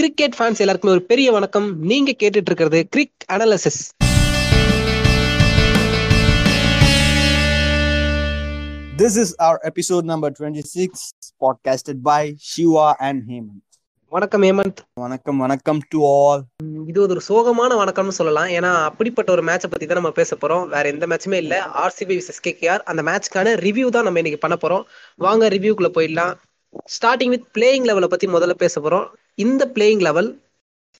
Cricket fans எல்லாருக்குமே ஒரு பெரிய வணக்கம். நீங்க கேட்டுட்டு இருக்கிறது cric analysis This is our episode number 26, podcasted by Shiva and Hemant. வணக்கம் ஹேமந்த். வணக்கம் வணக்கம் டு ஆல் இது ஒரு சோகமான வணக்கம்னு சொல்லலாம். ஏன்னா அப்படிப்பட்ட ஒரு மேட்சை பத்தி தான் நம்ம பேச போறோம். வேற எந்த மேட்சுமே இல்ல. ஆர்சிபி விசஸ் கேகேஆர் அந்த மேட்ச்க்கான ரிவ்யூ தான் நம்ம இன்னைக்கு பண்ண போறோம். வாங்க ரிவ்யூக்குள்ள போயிடலாம். ஸ்டார்டிங் வித் பிளேயிங் லெவலை பத்தி முதல்ல பேச போறோம். இந்த பிளேயிங் லெவல்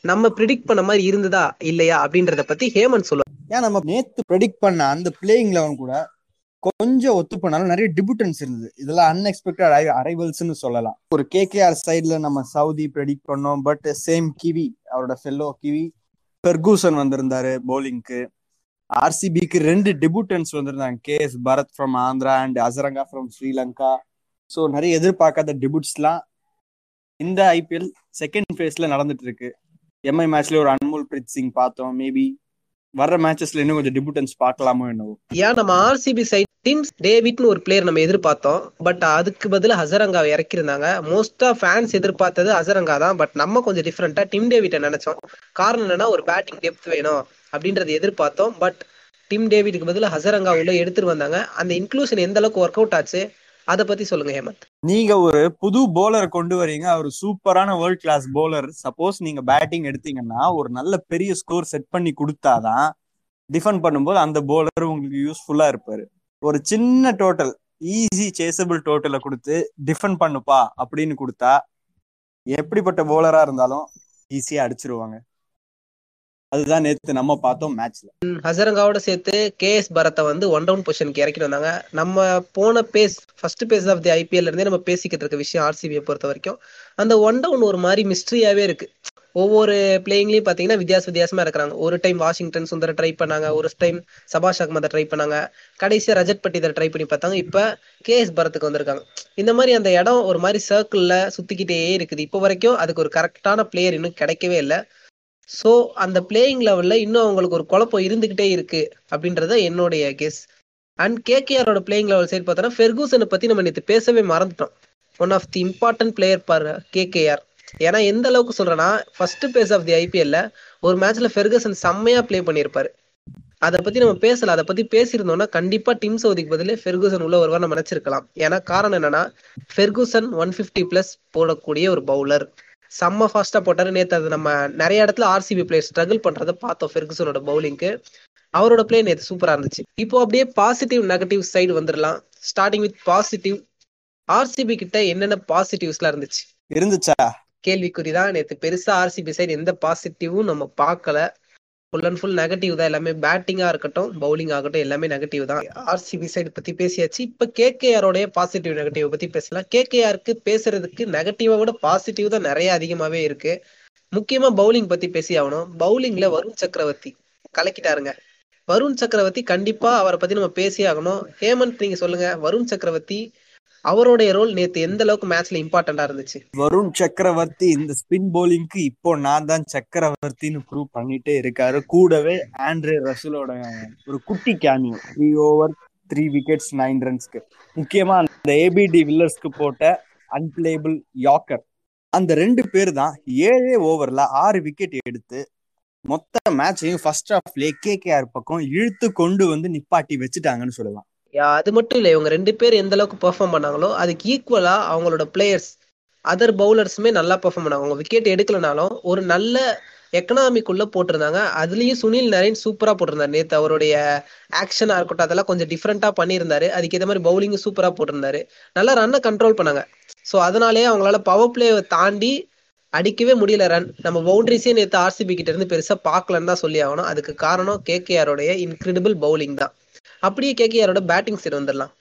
நம்ம ப்ரிடிக்ட் பண்ண மாதிரி இருந்ததா இல்லையா அப்படின்றத பத்தி ஹேமந்த் சொல்லுவாங்க ஏன் நம்ம நேத்து ப்ரெடிக்ட் பண்ண அந்த பிளேயிங் லெவன் கூட கொஞ்சம் ஒத்து பண்ணாலும் நிறைய டிபுட்டன்ஸ் இருந்தது. இதெல்லாம் அன்எக்ஸ்பெக்டட் அரைவல்ஸ்னு சொல்லலாம். ஒரு கேகேஆர் சைட்ல நம்ம சவுதி ப்ரெடிக்ட் பண்ணோம் பட் சேம் கிவி அவரோட ஃபெல்லோ கிவி பெர்கூசன் வந்திருந்தாரு பவுலிங்க்கு ஆர்சிபிக்கு ரெண்டு டிபுட்டன்ஸ் வந்திருந்தாங்க. K S Bharat from Andhra and Hasaranga from Sri Lanka so நிறைய எதிர்பார்க்காத டிபுட்ஸ்லாம் இந்த ஐபிஎல் செகண்ட் ஃபேஸ்ல நடந்துட்டு இருக்கு எம்ஐ மேட்ச்ல ஒரு அன்மோல் பிரீத் சிங் பார்த்தோம். மேபி வர்ற மேட்சஸ்ல இன்னும் கொஞ்சம் டிபுட்டன்ஸ் பார்க்கலாமோ என்னவோ. ஏன் நம்ம ஆர்சிபி சைட் டிம்ஸ் டேவிட்னு ஒரு பிளேயர் நம்ம எதிர்பார்த்தோம். பட் அதுக்கு பதில் ஹசரங்காவை இறக்கியிருந்தாங்க. மோஸ்டா ஃபேன்ஸ் எதிர்பார்த்தது ஹசரங்கா தான். பட் நம்ம கொஞ்சம் டிஃப்ரெண்டா டிம் டேவிட்டை நினைச்சோம். காரணம் என்னன்னா ஒரு பேட்டிங் டெப்த் வேணும் அப்படின்றத எதிர்பார்த்தோம். பட் டிம் டேவிட்டுக்கு பதில் ஹசரங்கா உள்ள எடுத்துட்டு வந்தாங்க. அந்த இன்க்ளூஷன் எந்த அளவுக்கு ஒர்க் அவுட் ஆச்சு? அதை பத்தி சொல்லுங்க ஹேமந்த். நீங்க ஒரு புது போலர் கொண்டு வரீங்க. அவர் சூப்பரான வேர்ல்ட் கிளாஸ் போலர் சப்போஸ் நீங்க பேட்டிங் எடுத்தீங்கன்னா ஒரு நல்ல பெரிய ஸ்கோர் செட் பண்ணி கொடுத்தாதான் டிஃபெண்ட் பண்ணும்போது அந்த போலர் உங்களுக்கு யூஸ்ஃபுல்லா இருப்பாரு. ஒரு சின்ன டோட்டல் ஈஸி சேசபிள் டோட்டலை கொடுத்து டிஃபெண்ட் பண்ணுப்பா அப்படின்னு கொடுத்தா எப்படிப்பட்ட போலரா இருந்தாலும் ஈஸியா அடிச்சிருவாங்க. அதுதான் நேத்து நம்ம பார்த்தோம் மேட்ச்ல ஹசரங்காவோட சேர்த்து கே எஸ் பரத்தை வந்து ஒன் டவுன் பொசிஷனுக்கு இறக்கிட்டு வந்தாங்க. நம்ம போன phase first phase of the IPL இருந்தே நம்ம பேசிக்கிட்டு இருக்க விஷயம் ஆர்சிபியை பொறுத்த வரைக்கும் அந்த ஒன் டவுன் ஒரு மாதிரி மிஸ்ட்ரியாவே இருக்கு. ஒவ்வொரு பிளேயிங்லயும் பாத்தீங்கன்னா வித்தியாச வித்தியாசமா இருக்கிறாங்க. ஒரு டைம் வாஷிங்டன் சுந்தர ட்ரை பண்ணாங்க ஒரு டைம் சபாஷ் அகமதை ட்ரை பண்ணாங்க. கடைசியா ரஜத் பட்டிதர் ட்ரை பண்ணி பார்த்தாங்க. இப்ப கே எஸ் பரத்துக்கு வந்திருக்காங்க. இந்த மாதிரி அந்த இடம் ஒரு மாதிரி சர்க்கிள்ல சுத்திக்கிட்டே இருக்குது. இப்போ வரைக்கும் அதுக்கு ஒரு கரெக்டான பிளேயர் இன்னும் கிடைக்கவே இல்லை. ஸோ அந்த பிளேயிங் லெவலில் இன்னும் அவங்களுக்கு ஒரு குழப்பம் இருந்துக்கிட்டே இருக்கு அப்படின்றத என்னுடைய கெஸ் அண்ட் கேகேஆரோட பிளேயிங் லெவல் சைடு பார்த்தோன்னா ஃபெர்கூசனை பற்றி நம்ம நேற்று பேசவே மறந்துட்டோம். One of the important player for KKR ஏன்னா எந்த அளவுக்கு சொல்கிறேன்னா ஃபர்ஸ்ட் பேஸ் ஆஃப் தி ஐபிஎல்ல ஒரு மேட்ச்ல ஃபெர்கூசன் செம்மையாக ப்ளே பண்ணியிருப்பார். அதை பற்றி நம்ம பேசல. அதை பற்றி பேசியிருந்தோம்னா கண்டிப்பாக டீம் சவுதிக்கு பதிலே ஃபெர்கூசன் உள்ள வருவார் நம்ம நினைச்சிருக்கலாம். ஏன்னா காரணம் என்னன்னா ஃபெர்கூசன் ஒன் ஃபிஃப்டி ப்ளஸ் போடக்கூடிய ஒரு பவுலர் செம்ம ஃபாஸ்டா போட்டாரு. நேத்து அது நம்ம நிறைய இடத்துல ஆர்சிபி பிளேயர் ஸ்ட்ரகிள் பண்றதை பார்த்தோம் ஃபெர்குசனோட பவுலிங்க்கு அவரோட பிளே நேத்து சூப்பரா இருந்துச்சு. இப்போ அப்படியே பாசிட்டிவ் நெகட்டிவ் சைடு வந்துடலாம் ஸ்டார்டிங் வித் பாசிட்டிவ் ஆர்சிபி கிட்ட என்னென்ன பாசிட்டிவ்ஸ்லாம் இருந்துச்சு? இருந்துச்சா? கேள்விக்குறிதான். நேத்து பெருசா ஆர்சிபி சைடு எந்த பாசிட்டிவும் நம்ம பார்க்கல. ஃபுல் அண்ட் ஃபுல் நெகட்டிவ் தான் எல்லாமே. பேட்டிங்கா இருக்கட்டும் பவுலிங் ஆகட்டும் எல்லாமே நெகட்டிவ் தான். ஆர்சிபி சைடு பத்தி பேசியாச்சு. இப்ப கேகேஆரோடைய பாசிட்டிவ் நெகட்டிவ் பத்தி பேசலாம். கேகேஆருக்கு பேசுறதுக்கு நெகட்டிவா விட பாசிட்டிவ் தான் நிறைய அதிகமாவே இருக்கு. முக்கியமா பவுலிங் பத்தி பேசி ஆகணும். பவுலிங்ல வருண் சக்கரவர்த்தி கலக்கிட்டாருங்க. வருண் சக்கரவர்த்தி கண்டிப்பா அவரை பத்தி நம்ம பேசி ஆகணும். ஹேமந்த் நீங்க சொல்லுங்க. வருண் சக்கரவர்த்தி அவருடைய ரோல் நேத்து எந்த அளவுக்கு மேட்ச்ல இம்பார்ட்டண்டா இருந்துச்சு? வருண் சக்கரவர்த்தி இந்த ஸ்பின் போலிங்க்கு இப்போ நான் தான் சக்கரவர்த்தின்னு ப்ரூவ் பண்ணிட்டே இருக்காரு. கூடவே ஆண்ட்ரே ரசூலோட ஒரு குட்டி cameo three over three wickets nine ரன்ஸ்க்கு முக்கியமா அந்த ஏபிடி வில்லர்ஸ்க்கு போட்ட அன்பிளேபிள் யாக்கர் அந்த ரெண்டு பேர் தான் ஏழே ஓவர்ல ஆறு விக்கெட் எடுத்து மொத்த மேட்சையும் ஃபர்ஸ்ட் ஹாஃப்லயே கேகேஆர் பக்கம் இழுத்து கொண்டு வந்து நிப்பாட்டி வச்சுட்டாங்கன்னு சொல்லலாம். அது மட்டும் இல்லை இவங்க ரெண்டு பேர் எந்த அளவுக்கு பெர்ஃபார்ம் பண்ணாங்களோ அதுக்கு ஈக்குவலா அவங்களோட பிளேயர்ஸ் அதர் பவுலர்ஸுமே நல்லா பெர்ஃபார்ம் பண்ணாங்க. அவங்க விக்கெட் எடுக்கலனாலும் ஒரு நல்ல எக்கனாமிக்குள்ள போட்டிருந்தாங்க. அதுலயும் சுனில் நரேன் சூப்பரா போட்டிருந்தாரு நேத்து. அவருடைய ஆக்ஷனா இருக்கட்டும் அதெல்லாம் கொஞ்சம் டிஃப்ரெண்டா பண்ணியிருந்தாரு. அதுக்கேற்ற மாதிரி பவுலிங் சூப்பரா போட்டிருந்தாரு. நல்லா ரன்னை கண்ட்ரோல் பண்ணாங்க. ஸோ அதனாலேயே அவங்களால பவர் பிளேவை தாண்டி அடிக்கவே முடியல ரன் நம்ம பவுண்டரிஸே நேற்று ஆர்சிபி கிட்ட இருந்து பெருசா பார்க்கலன்னு தான் சொல்லி ஆகணும். அதுக்கு காரணம் கேகேஆரோடைய இன்கிரெடிபிள் பவுலிங் தான். அப்படியே கேகேஆரோட பேட்டிங் சைடு வந்துடலாம்.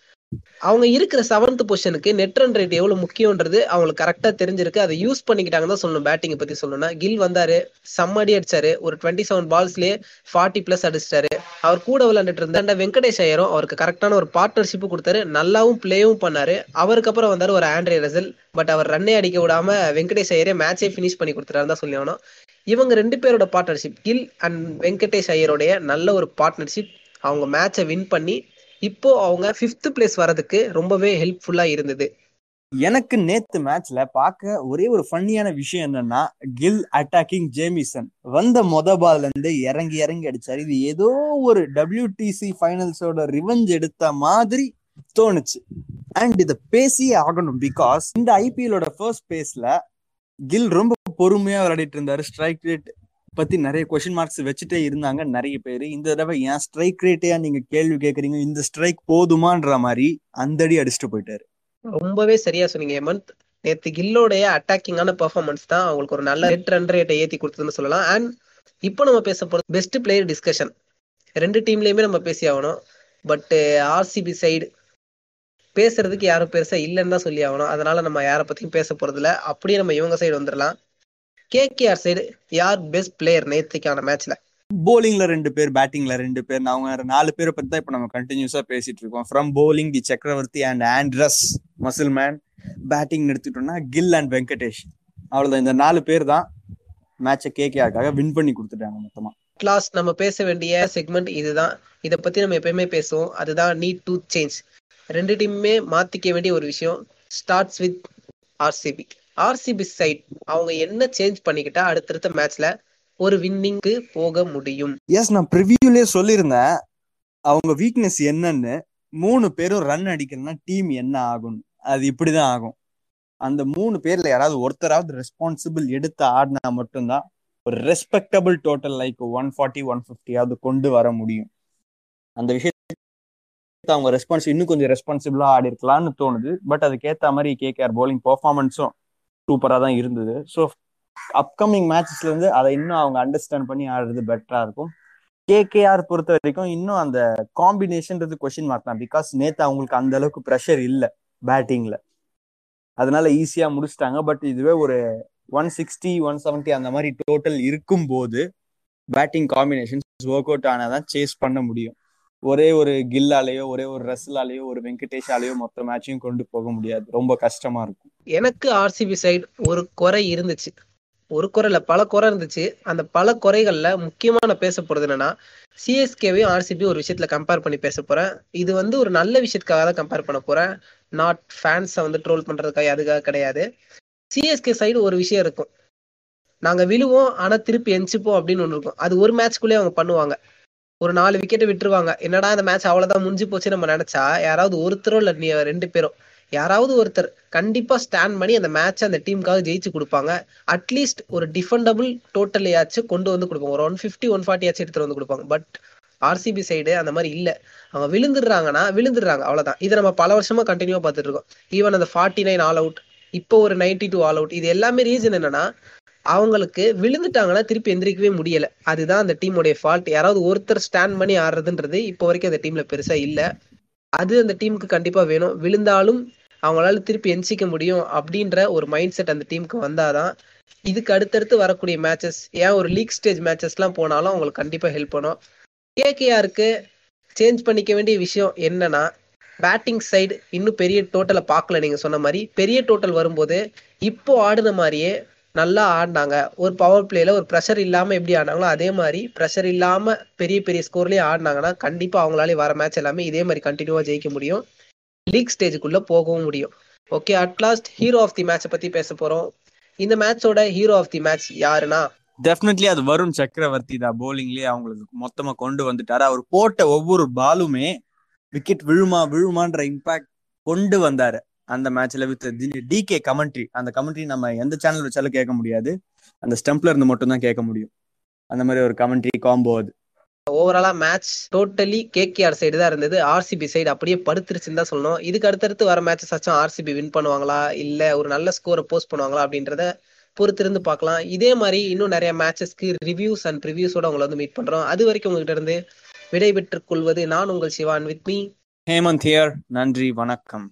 அவங்க இருக்கிற செவன்த் பொசிஷனுக்கு நெட் ரன் ரேட் எவ்வளவு முக்கியன்றது அவங்களுக்கு கரெக்டா தெரிஞ்சிருக்கு. அதை யூஸ் பண்ணிக்கிட்டாங்க தான் சொல்லணும் பேட்டிங் பத்தி சொல்லணும்னா. கில் வந்தாரு செம்மடி அடிச்சாரு ஒரு டுவெண்ட்டி செவன் பால்ஸ்லயே ஃபார்ட்டி பிளஸ் அடிச்சிட்டாரு. அவர் கூட விளையாண்டுட்டு இருந்த வெங்கடேஷ் ஐயரும் அவருக்கு கரெக்டான ஒரு பார்ட்னர்ஷிப் கொடுத்தாரு. நல்லாவும் பிளேவும் பண்ணாரு. அவருக்கு அப்புறம் வந்தாரு ஒரு ஆண்ட்ரே ரசல். பட் அவர் ரன்னே அடிக்க விடாம வெங்கடேஷ் ஐயரே மேட்சே பினிஷ் பண்ணி கொடுத்துட்டாரு தான் சொல்லி இவங்க ரெண்டு பேரோட பார்ட்னர்ஷிப் கில் அண்ட் வெங்கடேஷ் ஐயருடைய நல்ல ஒரு பார்ட்னர்ஷிப் அவங்க மேட்சை வின் பண்ணி இப்போ அவங்க ஃபிஃப்த் பிளேஸ் வரதுக்கு ரொம்பவே ஹெல்ப்ஃபுல்லா இருந்தது. எனக்கு நேத்து மேட்ச்ல பார்க்க ஒரே ஒரு ஃபன்னியான விஷயம் என்னன்னா கில் அட்டாக்கிங் ஜேமிசன் வந்த மொத பால்ல இருந்து இறங்கி இறங்கி அடிச்சாரு. இது ஏதோ ஒரு டபிள்யூடிசி ஃபைனல்ஸோட ரிவெஞ்ச் எடுத்த மாதிரி தோணுச்சு. அண்ட் இத பேசியே ஆகணும் பிகாஸ் இந்த ஐபிஎலோட ஃபர்ஸ்ட் பேஸ்ல கில் ரொம்ப பொறுமையா விளையாடிட்டு இருந்தாரு. ஸ்ட்ரைக் ரேட் பத்தி நிறைய கொஸ்டின் மார்க்ஸ் வச்சுட்டே இருந்தாங்க நிறைய பேர். இந்த தடவை ஏன் ஸ்ட்ரைக் ரேட்டையா நீங்க கேள்வி கேக்குறீங்க இந்த ஸ்ட்ரைக் போதுமான்ற மாதிரி அந்த அடி அடிச்சுட்டு போயிட்டாரு. ரொம்பவே சரியா சொன்னீங்க ஹேமந்த். நேத்து கில்லோடைய அட்டாக்கிங்கான பெர்ஃபார்மன்ஸ் தான் அவங்களுக்கு ஒரு நல்ல ரெட் ரன் ரேட்டை ஏத்தி கொடுத்ததுன்னு சொல்லலாம். அண்ட் இப்போ நம்ம பேச போறது பெஸ்ட் பிளேயர் டிஸ்கஷன் ரெண்டு டீம்லயுமே நம்ம பேசி ஆகணும். பட் ஆர்சிபி சைடு பேசுறதுக்கு யாரும் பெருசா இல்லைன்னு தான் சொல்லி ஆகணும். அதனால நம்ம யாரை பத்தியும் பேச போறது அப்படியே நம்ம இவங்க சைடு வந்துடலாம். கேகேஆர் சைடு யார் பெஸ்ட் பிளேயர் நேத்துக்கான மேட்ச்ல போலிங்ல ரெண்டு பேர் பேட்டிங்ல ரெண்டு பேர் அவங்க நாலு பேரை பத்தி தான் இப்ப நம்ம கண்டினியூஸா பேசிட்டு இருக்கோம். From bowling the Chakravarthy and Andre's muscle man batting எடுத்துட்டோம்னா கில் அண்ட் வெங்கடேஷ் அவ்வளவுதான். இந்த நாலு பேர் தான் மேட்சை கேகேஆருக்காக வின் பண்ணி கொடுத்துட்டாங்க மொத்தமா. லாஸ்ட் நம்ம பேச வேண்டிய செக்மெண்ட் இதுதான். இதை பத்தி நம்ம எப்பயுமே பேசுவோம். அதுதான் நீட் டு சேஞ்ச் ரெண்டு டீமுமே மாத்திக்க வேண்டிய ஒரு விஷயம். Starts with RCB RCB side அவங்க என்ன சேஞ்ச் பண்ணிக்கிட்டா அடுத்தடுத்த மேட்ச்ல ஒரு வின்னிங்க்கு போக முடியும். எஸ் நான் ப்ரிவியூலே சொல்லியிருந்தேன். அவங்க வீக்னஸ் என்னன்னு. மூணு பேரும் ரன் அடிக்கணும்னா டீம் என்ன ஆகும்? அது இப்படிதான் ஆகும். அந்த மூணு பேர்ல யாராவது ஒருத்தராவது ரெஸ்பான்சிபிள் எடுத்து ஆடினா மட்டும்தான் ஒரு respectable total like one forty one ஃபிஃப்டியாவது கொண்டு வர முடியும். அந்த விஷயத்தை அவங்க ரெஸ்பான்ஸ் இன்னும் கொஞ்சம் ரெஸ்பான்சிபிளா ஆடி இருக்கலாம்னு தோணுது. பட் அதுக்கேற்ற மாதிரி கேகேஆர் போலிங் பெர்ஃபார்மன்ஸும் சூப்பராக தான் இருந்தது. ஸோ அப்கமிங் மேட்சஸ்ல இருந்து அதை இன்னும் அவங்க அண்டர்ஸ்டாண்ட் பண்ணி ஆடுறது பெட்டரா இருக்கும். கேகேஆர் பொறுத்த வரைக்கும் இன்னும் அந்த காம்பினேஷன்றது கொஸ்டின் மார்க் தான். பிகாஸ் நேத்து அவங்களுக்கு அந்த அளவுக்கு ப்ரெஷர் இல்லை பேட்டிங்ல அதனால ஈஸியா முடிச்சிட்டாங்க. பட் இதுவே ஒரு ஒன் சிக்ஸ்டி ஒன் செவன்ட்டி அந்த மாதிரி டோட்டல் இருக்கும் போது பேட்டிங் காம்பினேஷன்ஸ் ஒர்க் அவுட் ஆனாதான் சேஸ் பண்ண முடியும். ஒரே ஒரு கில்லாலேயோ ஒரே ஒரு ரசிலாலேயோ ஒரு வெங்கடேஷாலேயோ மொத்த மேட்சையும் கொண்டு போக முடியாது. ரொம்ப கஷ்டமா இருக்கும். எனக்கு ஆர்சிபி சைடு ஒரு குறை இருந்துச்சு. ஒரு குறை பல குறை இருந்துச்சு. அந்த பல குறைகள்ல முக்கியமா நான் பேச போறது என்னன்னா சிஎஸ்கேவையும் ஆர்சிபி ஒரு விஷயத்துல கம்பேர் பண்ணி பேச போறேன். இது வந்து ஒரு நல்ல விஷயத்துக்காக தான் கம்பேர் பண்ண போறேன். நாட் ஃபேன்ஸை வந்து ட்ரோல் பண்றதுக்காக அதுக்காக கிடையாது. சிஎஸ்கே சைடு ஒரு விஷயம் இருக்கும். நாங்க விழுவோம் ஆனா திருப்பி எஞ்சிப்போம் அப்படின்னு ஒன்று இருக்கும். அது ஒரு மேட்ச்க்குள்ளேயே அவங்க பண்ணுவாங்க. ஒரு நாலு விக்கெட்டை விட்டுருவாங்க. என்னடா இந்த மேட்ச் அவ்வளவுதான் முடிஞ்சு போச்சு நம்ம நினைச்சா யாராவது ஒருத்தரோ இல்லை நீ ரெண்டு பேரும் யாராவது ஒருத்தர் கண்டிப்பா ஸ்டாண்ட் பண்ணி அந்த மேட்ச் அந்த டீமுக்காக ஜெயிச்சு கொடுப்பாங்க. அட்லீஸ்ட் ஒரு டிஃபெண்டபிள் டோட்டலையாச்சும் கொண்டு வந்து கொடுப்பாங்க. ஒரு ஒன் ஃபிஃப்டி ஒன் ஃபார்ட்டியாச்சும் எடுத்துட்டு வந்து கொடுப்பாங்க. பட் ஆர்சிபி சைடு அந்த மாதிரி இல்லை. அவங்க விழுந்துடுறாங்கன்னா விழுந்துடுறாங்க. அவ்வளோதான் இதை நம்ம பல வருஷமா கண்டினியூவா பார்த்துட்டு இருக்கோம். ஈவன் அந்த ஃபார்ட்டி நைன் ஆல் அவுட் இப்போ ஒரு நைன்டி டூ ஆல் அவுட் இது எல்லாமே ரீசன் என்னன்னா அவங்களுக்கு விழுந்துட்டாங்கன்னா திருப்பி எந்திரிக்கவே முடியல. அதுதான் அந்த டீமோடைய ஃபால்ட் யாராவது ஒருத்தர் ஸ்டாண்ட் பண்ணி ஆடுறதுன்றது இப்போ வரைக்கும் அந்த டீம்ல பெருசா இல்லை. அது அந்த டீமுக்கு கண்டிப்பா வேணும். விழுந்தாலும் அவங்களால திருப்பி எந்திரிக்க முடியும் அப்படின்ற ஒரு மைண்ட் செட் அந்த டீமுக்கு வந்தாதான் இதுக்கு அடுத்தடுத்து வரக்கூடிய மேட்சஸ் ஏன் ஒரு லீக் ஸ்டேஜ் மேட்சஸ்லாம் போனாலும் அவங்களுக்கு கண்டிப்பாக ஹெல்ப் பண்ணும். கேகேஆருக்கு சேஞ்ச் பண்ணிக்க வேண்டிய விஷயம் என்னன்னா பேட்டிங் சைடு இன்னும் பெரிய டோட்டலை பார்க்கல நீங்கள் சொன்ன மாதிரி. பெரிய டோட்டல் வரும்போது இப்போ ஆடுன மாதிரியே நல்லா ஆடினாங்க. ஒரு பவர் பிளேல ஒரு ப்ரெஷர் இல்லாமல் எப்படி ஆடினாங்களோ அதே மாதிரி ப்ரெஷர் இல்லாமல் பெரிய பெரிய ஸ்கோர்லேயே ஆடினாங்கன்னா கண்டிப்பாக அவங்களாலே வர மேட்ச் எல்லாமே இதே மாதிரி கண்டினியூவாக ஜெயிக்க முடியும். லீக் ஸ்டேஜுக்குள்ள போகவும் முடியும். Okay at last hero of the மேட்சை பத்தி பேச போறோம். இந்த மேட்சோட ஹீரோ ஆஃப் தி மேட்ச் யாருன்னா? டெஃபினெட்லி அது வருண் சக்கரவர்த்தி தான். போலிங்லயே அவங்களுக்கு மொத்தமா கொண்டு வந்துட்டாரு. அவர் போட்ட ஒவ்வொரு பாலுமே விக்கெட் விழுமா விழுமான்ற இம்பாக்ட் கொண்டு வந்தாரு. அந்த மேட்ச்ல வித் டி கே கமெண்ட்ரி அந்த கமெண்ட்ரி நம்ம எந்த சேனல் வச்சாலும் கேட்க முடியாது. அந்த ஸ்டெம்ப்ல இருந்து மட்டும் தான் கேட்க முடியும். அந்த மாதிரி ஒரு கமெண்ட்ரி காம்போ அது. ஓவராலா மேட்ச் டோட்டலி கேகேஆர் சைடு தான் இருந்தது. ஆர்சிபி சைடு அப்படியே படுத்துருச்சுன்னு தான் சொல்லணும். இதுக்கு அடுத்தடுத்து வர மேட்சஸ் ஆச்சும் ஆர்சிபி வின் பண்ணுவாங்களா? இல்ல ஒரு நல்ல ஸ்கோரை போஸ்ட் பண்ணுவாங்களா அப்படின்றத பொறுத்திருந்து பார்க்கலாம். இதே மாதிரி இன்னும் நிறைய மேட்சஸ்க்கு ரிவ்யூஸ் அண்ட் ப்ரிவியூஸோட உங்களை வந்து மீட் பண்றோம். அது வரைக்கும் உங்ககிட்ட இருந்து விடைபெற்றுக் கொள்வது நான் உங்கள் Siwan with me Hemant here நன்றி வணக்கம்.